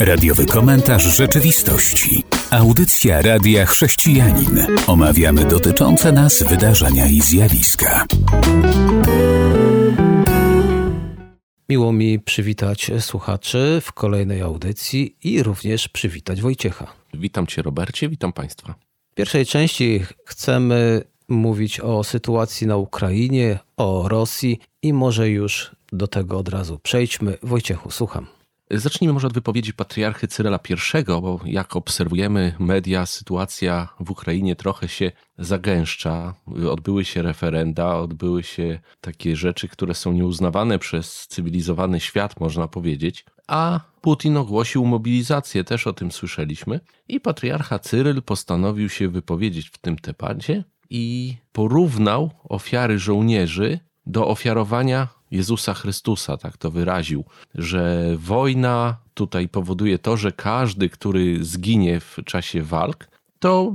Radiowy komentarz rzeczywistości. Audycja Radia Chrześcijanin. Omawiamy dotyczące nas wydarzenia i zjawiska. Miło mi przywitać słuchaczy w kolejnej audycji i również przywitać Wojciecha. Witam Cię, Robercie, witam Państwa. W pierwszej części chcemy mówić o sytuacji na Ukrainie, o Rosji i może już do tego od razu przejdźmy. Wojciechu, słucham. Zacznijmy może od wypowiedzi patriarchy Cyryla I, bo jak obserwujemy media, sytuacja w Ukrainie trochę się zagęszcza. Odbyły się referenda, odbyły się takie rzeczy, które są nieuznawane przez cywilizowany świat, można powiedzieć. A Putin ogłosił mobilizację, też o tym słyszeliśmy. I patriarcha Cyryl postanowił się wypowiedzieć w tym temacie i porównał ofiary żołnierzy do ofiarowania Jezusa Chrystusa, tak to wyraził, że wojna tutaj powoduje to, że każdy, który zginie w czasie walk, to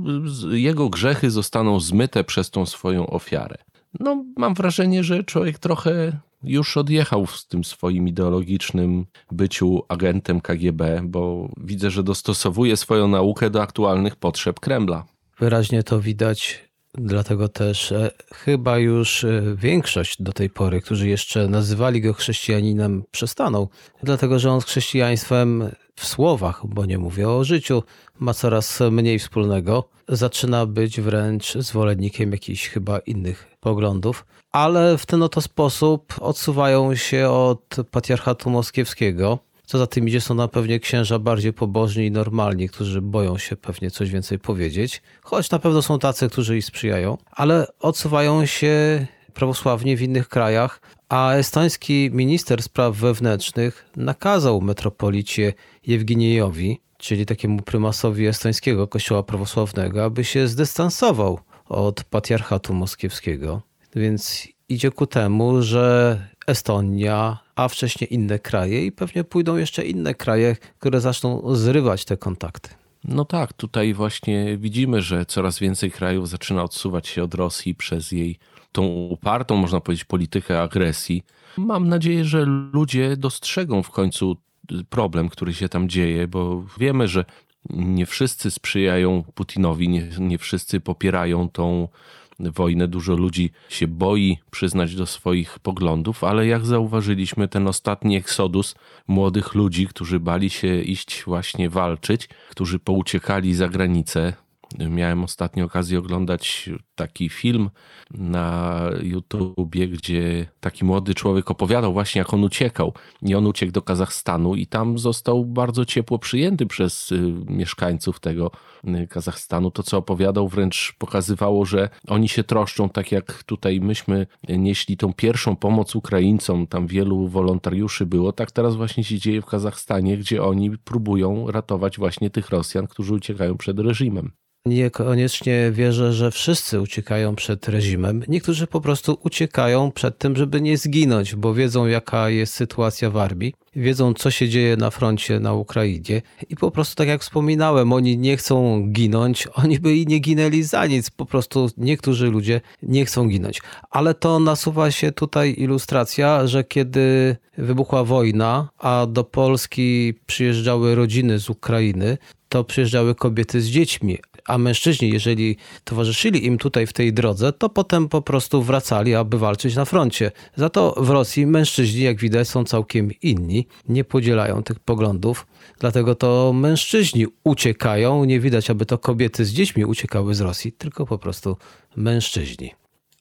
jego grzechy zostaną zmyte przez tą swoją ofiarę. No, mam wrażenie, że człowiek trochę już odjechał z tym swoim ideologicznym byciu agentem KGB, bo widzę, że dostosowuje swoją naukę do aktualnych potrzeb Kremla. Wyraźnie to widać Dlatego też e, chyba już e, większość do tej pory, którzy jeszcze nazywali go chrześcijaninem, przestaną. Dlatego, że on z chrześcijaństwem w słowach, bo nie mówię o życiu, ma coraz mniej wspólnego. Zaczyna być wręcz zwolennikiem jakichś chyba innych poglądów, ale w ten oto sposób odsuwają się od patriarchatu moskiewskiego co za tym idzie, są na pewnie księża bardziej pobożni i normalni, którzy boją się pewnie coś więcej powiedzieć, choć na pewno są tacy, którzy ich sprzyjają, ale odsuwają się prawosławnie w innych krajach, a estoński minister spraw wewnętrznych nakazał metropolicie Jewginiejowi, czyli takiemu prymasowi estońskiego kościoła prawosławnego, aby się zdystansował od patriarchatu moskiewskiego. Więc idzie ku temu, że Estonia, a wcześniej inne kraje i pewnie pójdą jeszcze inne kraje, które zaczną zrywać te kontakty. No tak, tutaj właśnie widzimy, że coraz więcej krajów zaczyna odsuwać się od Rosji przez jej tą upartą, można powiedzieć, politykę agresji. Mam nadzieję, że ludzie dostrzegą w końcu problem, który się tam dzieje, bo wiemy, że nie wszyscy sprzyjają Putinowi, nie, nie wszyscy popierają tą wojnę. Dużo ludzi się boi przyznać do swoich poglądów, ale jak zauważyliśmy, ten ostatni eksodus młodych ludzi, którzy bali się iść właśnie walczyć, którzy pouciekali za granicę, Miałem ostatnio okazję oglądać taki film na YouTubie, gdzie taki młody człowiek opowiadał właśnie, jak on uciekał. I on uciekł do Kazachstanu i tam został bardzo ciepło przyjęty przez y, mieszkańców tego y, Kazachstanu. To, co opowiadał, wręcz pokazywało, że oni się troszczą, tak jak tutaj myśmy nieśli tą pierwszą pomoc Ukraińcom, tam wielu wolontariuszy było, tak teraz właśnie się dzieje w Kazachstanie, gdzie oni próbują ratować właśnie tych Rosjan, którzy uciekają przed reżimem. Niekoniecznie wierzę, że wszyscy uciekają przed reżimem. Niektórzy po prostu uciekają przed tym, żeby nie zginąć, bo wiedzą, jaka jest sytuacja w armii, wiedzą, co się dzieje na froncie na Ukrainie i po prostu, tak jak wspominałem, oni nie chcą ginąć, oni by i nie ginęli za nic. Po prostu niektórzy ludzie nie chcą ginąć. Ale to nasuwa się tutaj ilustracja, że kiedy wybuchła wojna, a do Polski przyjeżdżały rodziny z Ukrainy, to przyjeżdżały kobiety z dziećmi, a mężczyźni, jeżeli towarzyszyli im tutaj w tej drodze, to potem po prostu wracali, aby walczyć na froncie. Za to w Rosji mężczyźni, jak widać, są całkiem inni, nie podzielają tych poglądów, dlatego to mężczyźni uciekają, nie widać, aby to kobiety z dziećmi uciekały z Rosji, tylko po prostu mężczyźni.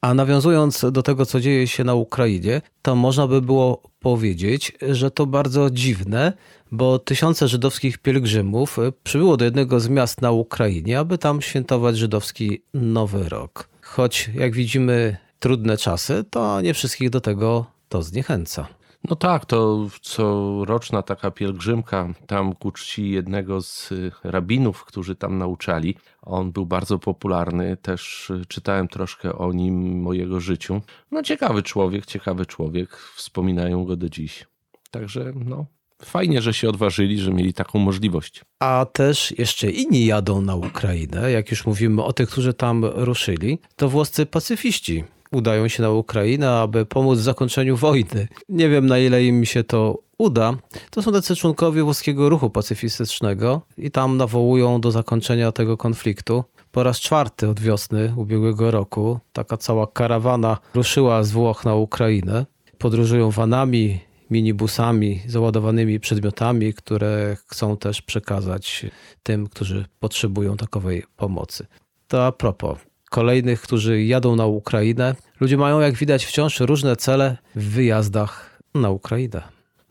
A nawiązując do tego, co dzieje się na Ukrainie, to można by było powiedzieć, że to bardzo dziwne, bo tysiące żydowskich pielgrzymów przybyło do jednego z miast na Ukrainie, aby tam świętować żydowski Nowy Rok. Choć, jak widzimy, trudne czasy, to nie wszystkich do tego to zniechęca. No tak, to coroczna taka pielgrzymka tam ku czci jednego z rabinów, którzy tam nauczali. On był bardzo popularny, też czytałem troszkę o nim, o jego życiu. No ciekawy człowiek, ciekawy człowiek, wspominają go do dziś. Także no, fajnie, że się odważyli, że mieli taką możliwość. A też jeszcze inni jadą na Ukrainę, jak już mówimy o tych, którzy tam ruszyli, to włoscy pacyfiści udają się na Ukrainę, aby pomóc w zakończeniu wojny. Nie wiem na ile im się to uda. To są tacy członkowie włoskiego ruchu pacyfistycznego i tam nawołują do zakończenia tego konfliktu. Po raz czwarty od wiosny ubiegłego roku taka cała karawana ruszyła z Włoch na Ukrainę. Podróżują vanami, minibusami załadowanymi przedmiotami, które chcą też przekazać tym, którzy potrzebują takowej pomocy. To a propos kolejnych, którzy jadą na Ukrainę. Ludzie mają, jak widać, wciąż różne cele w wyjazdach na Ukrainę.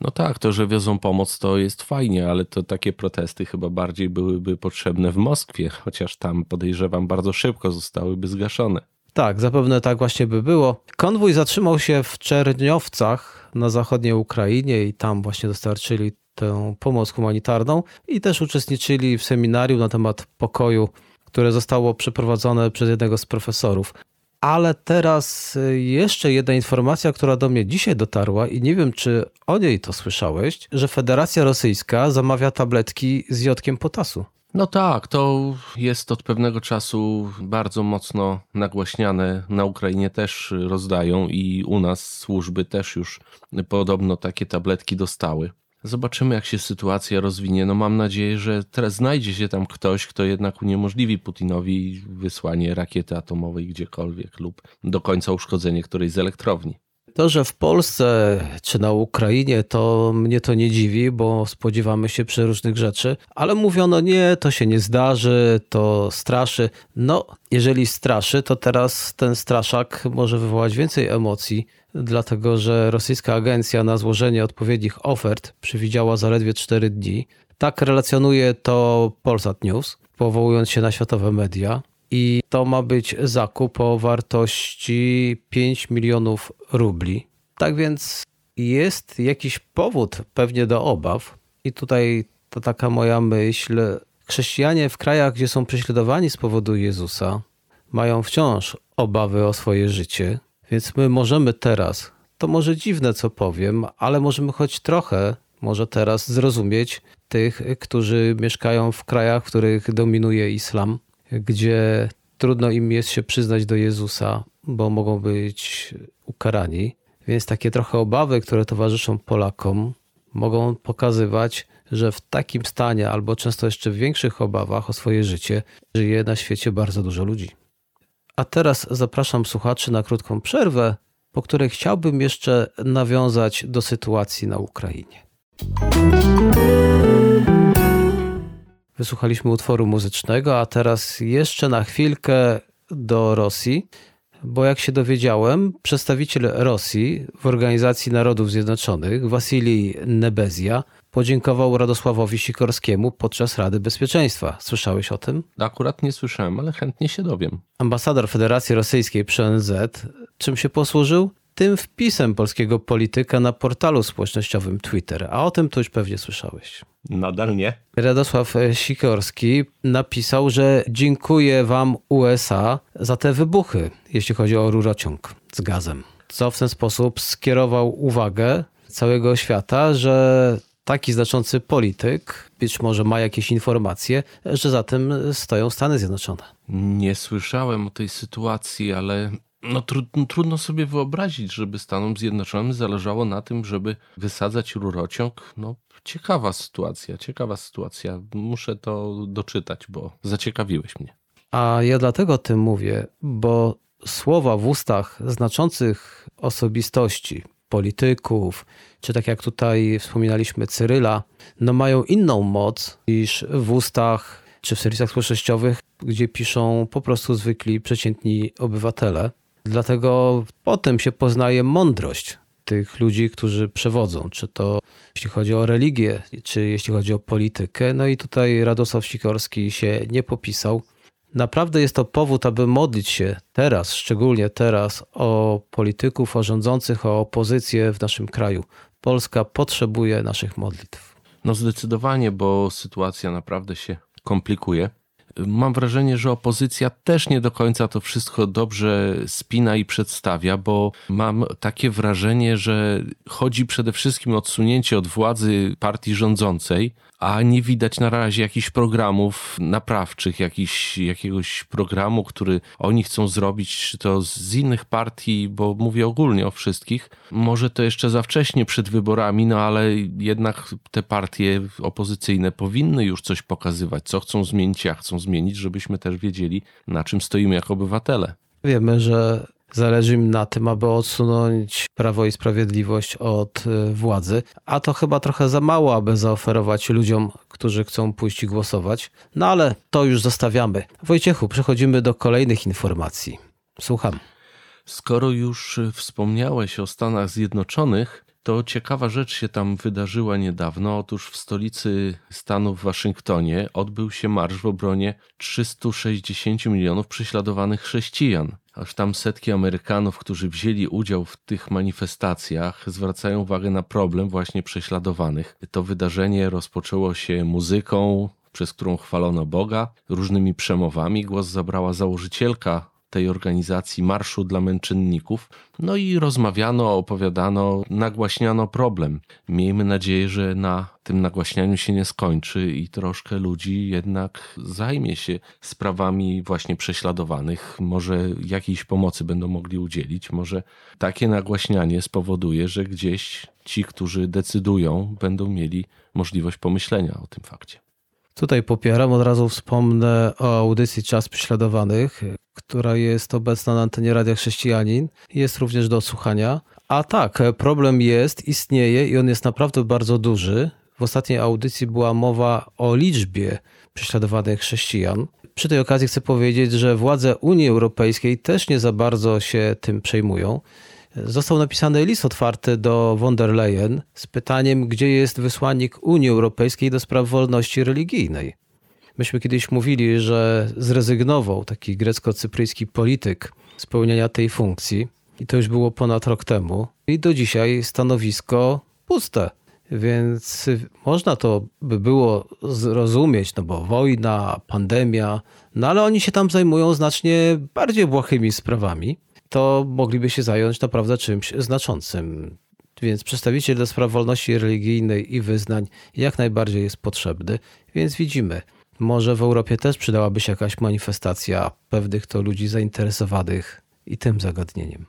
No tak, to, że wiozą pomoc, to jest fajnie, ale to takie protesty chyba bardziej byłyby potrzebne w Moskwie, chociaż tam podejrzewam bardzo szybko zostałyby zgaszone. Tak, zapewne tak właśnie by było. Konwój zatrzymał się w Czerniowcach na zachodniej Ukrainie i tam właśnie dostarczyli tę pomoc humanitarną i też uczestniczyli w seminarium na temat pokoju, które zostało przeprowadzone przez jednego z profesorów. Ale teraz y, jeszcze jedna informacja, która do mnie dzisiaj dotarła i nie wiem, czy o niej to słyszałeś, że Federacja Rosyjska zamawia tabletki z jodkiem potasu. No tak, to jest od pewnego czasu bardzo mocno nagłaśniane. Na Ukrainie też rozdają i u nas służby też już podobno takie tabletki dostały. Zobaczymy, jak się sytuacja rozwinie. No mam nadzieję, że teraz znajdzie się tam ktoś, kto jednak uniemożliwi Putinowi wysłanie rakiety atomowej gdziekolwiek lub do końca uszkodzenie którejś z elektrowni. To, że w Polsce czy na Ukrainie, to mnie to nie dziwi, bo spodziewamy się przeróżnych rzeczy, ale mówiono nie, to się nie zdarzy, to straszy. No, jeżeli straszy, to teraz ten straszak może wywołać więcej emocji, dlatego że rosyjska agencja na złożenie odpowiednich ofert przewidziała zaledwie 4 dni. Tak relacjonuje to Polsat News, powołując się na światowe media i to ma być zakup o wartości 5 milionów rubli. Tak więc jest jakiś powód pewnie do obaw i tutaj to taka moja myśl. Chrześcijanie w krajach, gdzie są prześladowani z powodu Jezusa, mają wciąż obawy o swoje życie, więc my możemy teraz, to może dziwne co powiem, ale możemy choć trochę, może teraz zrozumieć tych, którzy mieszkają w krajach, w których dominuje islam, gdzie trudno im jest się przyznać do Jezusa, bo mogą być ukarani. Więc takie trochę obawy, które towarzyszą Polakom, mogą pokazywać, że w takim stanie, albo często jeszcze w większych obawach o swoje życie, żyje na świecie bardzo dużo ludzi. A teraz zapraszam słuchaczy na krótką przerwę, po której chciałbym jeszcze nawiązać do sytuacji na Ukrainie. Wysłuchaliśmy utworu muzycznego, a teraz jeszcze na chwilkę do Rosji, bo jak się dowiedziałem, przedstawiciel Rosji w Organizacji Narodów Zjednoczonych, Wasilij Nebezja, podziękował Radosławowi Sikorskiemu podczas Rady Bezpieczeństwa. Słyszałeś o tym? Akurat nie słyszałem, ale chętnie się dowiem. Ambasador Federacji Rosyjskiej przy ONZ czym się posłużył? Tym wpisem polskiego polityka na portalu społecznościowym Twitter, a o tym to już pewnie słyszałeś. Nadal nie. Radosław Sikorski napisał, że dziękuję wam USA za te wybuchy, jeśli chodzi o rurociąg z gazem. Co w ten sposób skierował uwagę całego świata, że taki znaczący polityk być może ma jakieś informacje, że za tym stoją Stany Zjednoczone. Nie słyszałem o tej sytuacji, ale no, trudno, trudno sobie wyobrazić, żeby Stanom Zjednoczonym zależało na tym, żeby wysadzać rurociąg. No, ciekawa sytuacja, ciekawa sytuacja. Muszę to doczytać, bo zaciekawiłeś mnie. A ja dlatego o tym mówię, bo słowa w ustach znaczących osobistości, polityków, czy tak jak tutaj wspominaliśmy Cyryla, no mają inną moc niż w ustach czy w serwisach społecznościowych, gdzie piszą po prostu zwykli, przeciętni obywatele. Dlatego potem się poznaje mądrość tych ludzi, którzy przewodzą, czy to jeśli chodzi o religię, czy jeśli chodzi o politykę. No i tutaj Radosław Sikorski się nie popisał. Naprawdę jest to powód, aby modlić się teraz, szczególnie teraz, o polityków, o rządzących, o opozycję w naszym kraju. Polska potrzebuje naszych modlitw. No zdecydowanie, bo sytuacja naprawdę się komplikuje. Mam wrażenie, że opozycja też nie do końca to wszystko dobrze spina i przedstawia, bo mam takie wrażenie, że chodzi przede wszystkim o odsunięcie od władzy partii rządzącej, a nie widać na razie jakichś programów naprawczych, jakiś, jakiegoś programu, który oni chcą zrobić, czy to z innych partii, bo mówię ogólnie o wszystkich. Może to jeszcze za wcześnie przed wyborami, no ale jednak te partie opozycyjne powinny już coś pokazywać, co chcą zmienić, jak chcą zmienić, żebyśmy też wiedzieli, na czym stoimy jako obywatele. Wiemy, że Zależy im na tym, aby odsunąć Prawo i Sprawiedliwość od y, władzy, a to chyba trochę za mało, aby zaoferować ludziom, którzy chcą pójść i głosować. No ale to już zostawiamy. Wojciechu, przechodzimy do kolejnych informacji. Słucham. Skoro już wspomniałeś o Stanach Zjednoczonych, to ciekawa rzecz się tam wydarzyła niedawno. Otóż w stolicy Stanów w Waszyngtonie odbył się marsz w obronie 360 milionów prześladowanych chrześcijan. Aż tam setki Amerykanów, którzy wzięli udział w tych manifestacjach, zwracają uwagę na problem właśnie prześladowanych. To wydarzenie rozpoczęło się muzyką, przez którą chwalono Boga, różnymi przemowami. Głos zabrała założycielka tej organizacji Marszu dla Męczenników. No i rozmawiano, opowiadano, nagłaśniano problem. Miejmy nadzieję, że na tym nagłaśnianiu się nie skończy i troszkę ludzi jednak zajmie się sprawami właśnie prześladowanych. Może jakiejś pomocy będą mogli udzielić, może takie nagłaśnianie spowoduje, że gdzieś ci, którzy decydują, będą mieli możliwość pomyślenia o tym fakcie. Tutaj popieram, od razu wspomnę o audycji Czas Prześladowanych, która jest obecna na antenie Radia Chrześcijanin. Jest również do odsłuchania. A tak, problem jest, istnieje i on jest naprawdę bardzo duży. W ostatniej audycji była mowa o liczbie prześladowanych chrześcijan. Przy tej okazji chcę powiedzieć, że władze Unii Europejskiej też nie za bardzo się tym przejmują. Został napisany list otwarty do von der Leyen z pytaniem, gdzie jest wysłannik Unii Europejskiej do spraw wolności religijnej. Myśmy kiedyś mówili, że zrezygnował taki grecko-cypryjski polityk z pełnienia tej funkcji i to już było ponad rok temu. I do dzisiaj stanowisko puste. Więc można to by było zrozumieć, no bo wojna, pandemia, no ale oni się tam zajmują znacznie bardziej błahymi sprawami. To mogliby się zająć naprawdę czymś znaczącym. Więc przedstawiciel do spraw wolności religijnej i wyznań jak najbardziej jest potrzebny. Więc widzimy, może w Europie też przydałaby się jakaś manifestacja pewnych to ludzi zainteresowanych i tym zagadnieniem.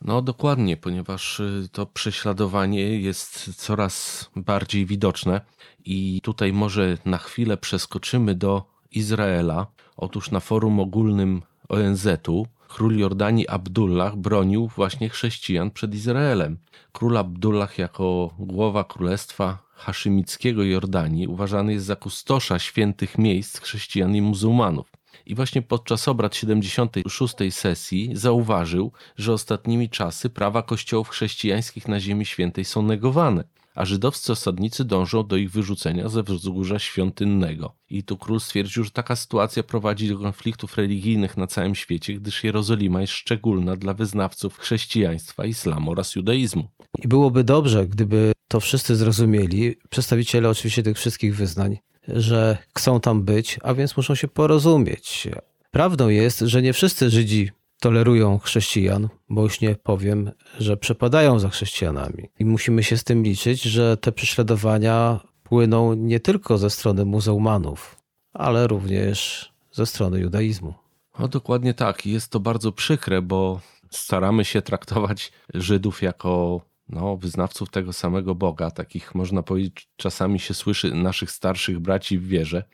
No dokładnie, ponieważ y, to prześladowanie jest coraz bardziej widoczne i tutaj może na chwilę przeskoczymy do Izraela. Otóż na forum ogólnym ONZ-u król Jordanii Abdullah bronił właśnie chrześcijan przed Izraelem. Król Abdullah jako głowa królestwa haszymickiego Jordanii uważany jest za kustosza świętych miejsc chrześcijan i muzułmanów. I właśnie podczas obrad 76. sesji zauważył, że ostatnimi czasy prawa kościołów chrześcijańskich na Ziemi Świętej są negowane, a żydowscy osadnicy dążą do ich wyrzucenia ze wzgórza świątynnego. I tu król stwierdził, że taka sytuacja prowadzi do konfliktów religijnych na całym świecie, gdyż Jerozolima jest szczególna dla wyznawców chrześcijaństwa, islamu oraz judaizmu. I byłoby dobrze, gdyby to wszyscy zrozumieli, przedstawiciele oczywiście tych wszystkich wyznań, że chcą tam być, a więc muszą się porozumieć. Prawdą jest, że nie wszyscy Żydzi tolerują chrześcijan, bo już nie powiem, że przepadają za chrześcijanami. I musimy się z tym liczyć, że te prześladowania płyną nie tylko ze strony muzułmanów, ale również ze strony judaizmu. No dokładnie tak. Jest to bardzo przykre, bo staramy się traktować Żydów jako no, wyznawców tego samego Boga, takich można powiedzieć, czasami się słyszy naszych starszych braci w wierze,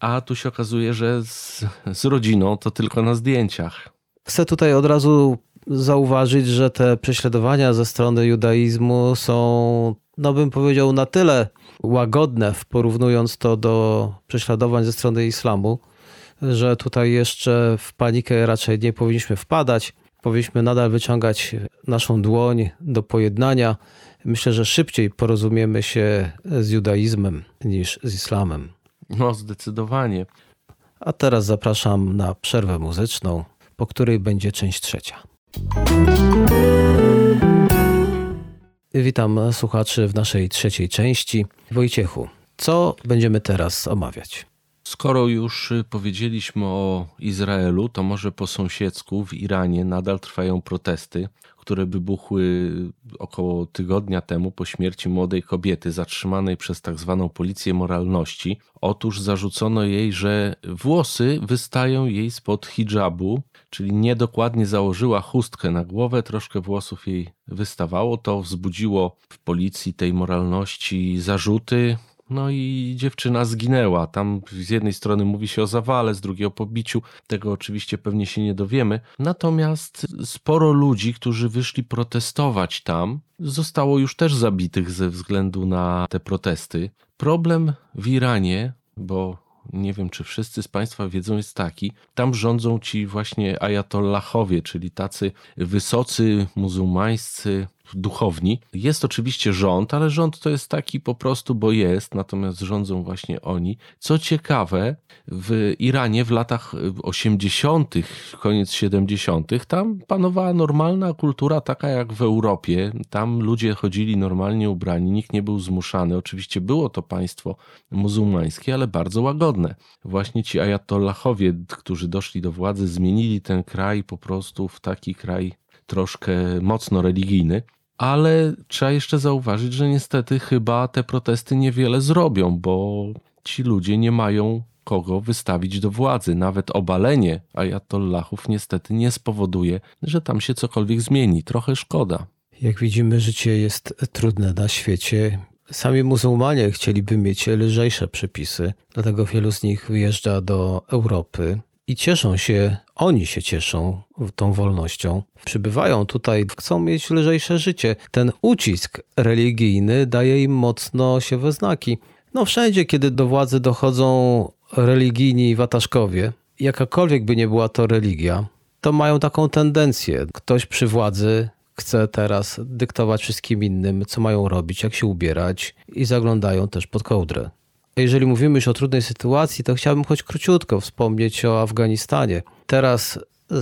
a tu się okazuje, że z, z rodziną to tylko na zdjęciach. Chcę tutaj od razu zauważyć, że te prześladowania ze strony judaizmu są, no bym powiedział, na tyle łagodne, porównując to do prześladowań ze strony islamu, że tutaj jeszcze w panikę raczej nie powinniśmy wpadać powinniśmy nadal wyciągać naszą dłoń do pojednania. Myślę, że szybciej porozumiemy się z judaizmem niż z islamem. No, zdecydowanie. A teraz zapraszam na przerwę muzyczną, po której będzie część trzecia. Witam słuchaczy w naszej trzeciej części. Wojciechu, co będziemy teraz omawiać? Skoro już powiedzieliśmy o Izraelu, to może po sąsiedzku w Iranie nadal trwają protesty, które wybuchły około tygodnia temu po śmierci młodej kobiety zatrzymanej przez tak zwaną policję moralności. Otóż zarzucono jej, że włosy wystają jej spod hijabu, czyli niedokładnie założyła chustkę na głowę, troszkę włosów jej wystawało. To wzbudziło w policji tej moralności zarzuty. No i dziewczyna zginęła. Tam z jednej strony mówi się o zawale, z drugiej o pobiciu. Tego oczywiście pewnie się nie dowiemy. Natomiast sporo ludzi, którzy wyszli protestować tam, zostało już też zabitych ze względu na te protesty. Problem w Iranie, bo nie wiem czy wszyscy z Państwa wiedzą, jest taki. Tam rządzą ci właśnie ajatollahowie, czyli tacy wysocy muzułmańscy duchowni. Jest oczywiście rząd, ale rząd to jest taki po prostu, bo jest, natomiast rządzą właśnie oni. Co ciekawe, w Iranie w latach 80., koniec 70., tam panowała normalna kultura, taka jak w Europie. Tam ludzie chodzili normalnie ubrani, nikt nie był zmuszany. Oczywiście było to państwo muzułmańskie, ale bardzo łagodne. Właśnie ci ajatollahowie, którzy doszli do władzy, zmienili ten kraj po prostu w taki kraj troszkę mocno religijny. Ale trzeba jeszcze zauważyć, że niestety chyba te protesty niewiele zrobią, bo ci ludzie nie mają kogo wystawić do władzy. Nawet obalenie ajatollahów niestety nie spowoduje, że tam się cokolwiek zmieni. Trochę szkoda. Jak widzimy, życie jest trudne na świecie. Sami muzułmanie chcieliby mieć lżejsze przepisy, dlatego wielu z nich wyjeżdża do Europy i cieszą się, oni się cieszą tą wolnością. Przybywają tutaj, chcą mieć lżejsze życie. Ten ucisk religijny daje im mocno się we znaki. No wszędzie, kiedy do władzy dochodzą religijni wataszkowie, jakakolwiek by nie była to religia, to mają taką tendencję. Ktoś przy władzy chce teraz dyktować wszystkim innym, co mają robić, jak się ubierać i zaglądają też pod kołdrę. Jeżeli mówimy już o trudnej sytuacji, to chciałbym choć króciutko wspomnieć o Afganistanie. Teraz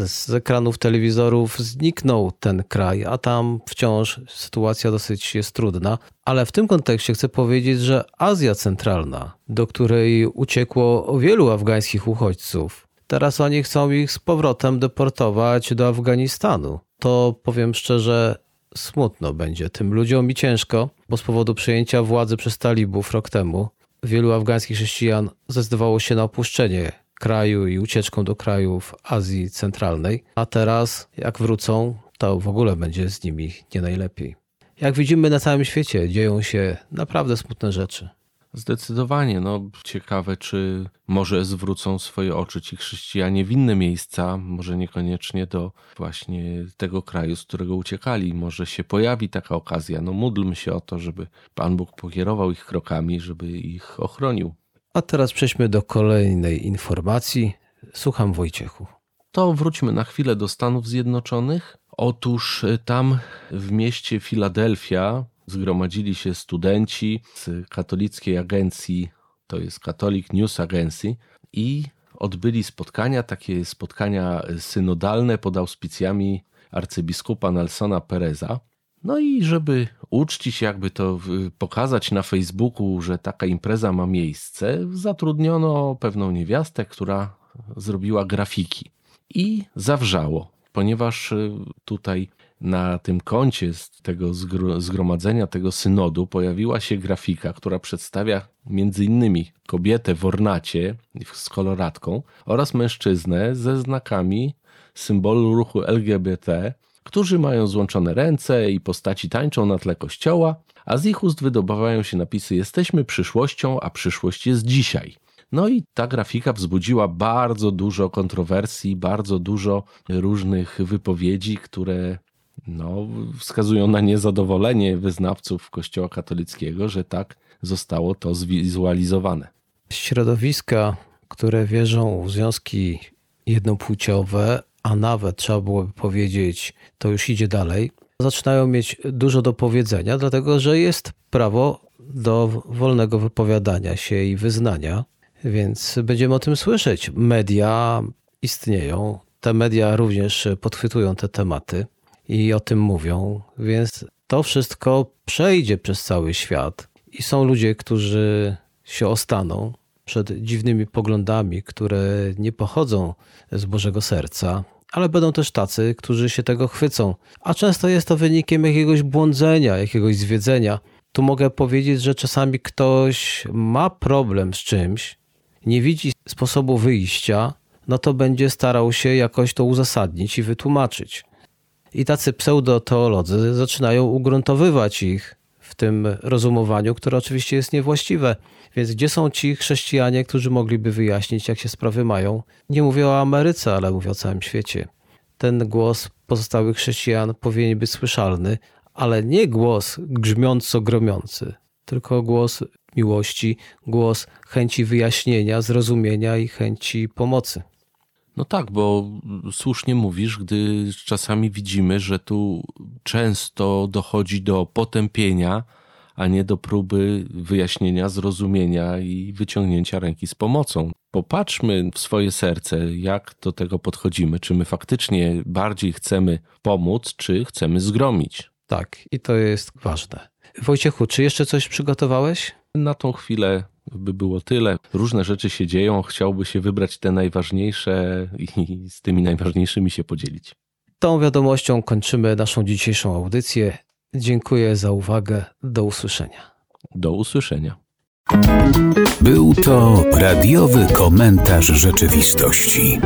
z ekranów telewizorów zniknął ten kraj, a tam wciąż sytuacja dosyć jest trudna. Ale w tym kontekście chcę powiedzieć, że Azja Centralna, do której uciekło wielu afgańskich uchodźców, teraz oni chcą ich z powrotem deportować do Afganistanu. To powiem szczerze, smutno będzie tym ludziom i ciężko, bo z powodu przejęcia władzy przez talibów rok temu wielu afgańskich chrześcijan zdecydowało się na opuszczenie kraju i ucieczką do krajów Azji Centralnej, a teraz jak wrócą, to w ogóle będzie z nimi nie najlepiej. Jak widzimy na całym świecie dzieją się naprawdę smutne rzeczy. Zdecydowanie. No, ciekawe, czy może zwrócą swoje oczy ci chrześcijanie w inne miejsca, może niekoniecznie do właśnie tego kraju, z którego uciekali. Może się pojawi taka okazja. No, módlmy się o to, żeby Pan Bóg pokierował ich krokami, żeby ich ochronił. A teraz przejdźmy do kolejnej informacji. Słucham Wojciechu. To wróćmy na chwilę do Stanów Zjednoczonych. Otóż y, tam w mieście Filadelfia zgromadzili się studenci z katolickiej agencji, to jest Catholic News Agency, i odbyli spotkania, takie spotkania synodalne pod auspicjami arcybiskupa Nelsona Pereza. No i żeby uczcić, jakby to pokazać na Facebooku, że taka impreza ma miejsce, zatrudniono pewną niewiastę, która zrobiła grafiki. I zawrzało, ponieważ y, tutaj na tym koncie z tego zgromadzenia, tego synodu pojawiła się grafika, która przedstawia między innymi kobietę w ornacie z koloratką oraz mężczyznę ze znakami symbolu ruchu LGBT, którzy mają złączone ręce i postaci tańczą na tle kościoła, a z ich ust wydobywają się napisy Jesteśmy przyszłością, a przyszłość jest dzisiaj. No i ta grafika wzbudziła bardzo dużo kontrowersji, bardzo dużo różnych wypowiedzi, które no, wskazują na niezadowolenie wyznawców Kościoła katolickiego, że tak zostało to zwizualizowane. Środowiska, które wierzą w związki jednopłciowe, a nawet trzeba byłoby powiedzieć, to już idzie dalej, zaczynają mieć dużo do powiedzenia, dlatego że jest prawo do wolnego wypowiadania się i wyznania, więc będziemy o tym słyszeć. Media istnieją, te media również podchwytują te tematy i o tym mówią, więc to wszystko przejdzie przez cały świat i są ludzie, którzy się ostaną, przed dziwnymi poglądami, które nie pochodzą z Bożego Serca, ale będą też tacy, którzy się tego chwycą. A często jest to wynikiem jakiegoś błądzenia, jakiegoś zwiedzenia. Tu mogę powiedzieć, że czasami ktoś ma problem z czymś, nie widzi sposobu wyjścia, no to będzie starał się jakoś to uzasadnić i wytłumaczyć. I tacy pseudoteolodzy zaczynają ugruntowywać ich w tym rozumowaniu, które oczywiście jest niewłaściwe. Więc gdzie są ci chrześcijanie, którzy mogliby wyjaśnić, jak się sprawy mają? Nie mówię o Ameryce, ale mówię o całym świecie. Ten głos pozostałych chrześcijan powinien być słyszalny, ale nie głos grzmiąco gromiący, tylko głos miłości, głos chęci wyjaśnienia, zrozumienia i chęci pomocy. No tak, bo słusznie mówisz, gdy czasami widzimy, że tu często dochodzi do potępienia, a nie do próby wyjaśnienia, zrozumienia i wyciągnięcia ręki z pomocą. Popatrzmy w swoje serce, jak do tego podchodzimy. Czy my faktycznie bardziej chcemy pomóc, czy chcemy zgromić? Tak, i to jest ważne. Wojciechu, czy jeszcze coś przygotowałeś? Na tą chwilę by było tyle. Różne rzeczy się dzieją, chciałby się wybrać te najważniejsze i z tymi najważniejszymi się podzielić. Tą wiadomością kończymy naszą dzisiejszą audycję. Dziękuję za uwagę. Do usłyszenia. Do usłyszenia. Był to radiowy komentarz rzeczywistości.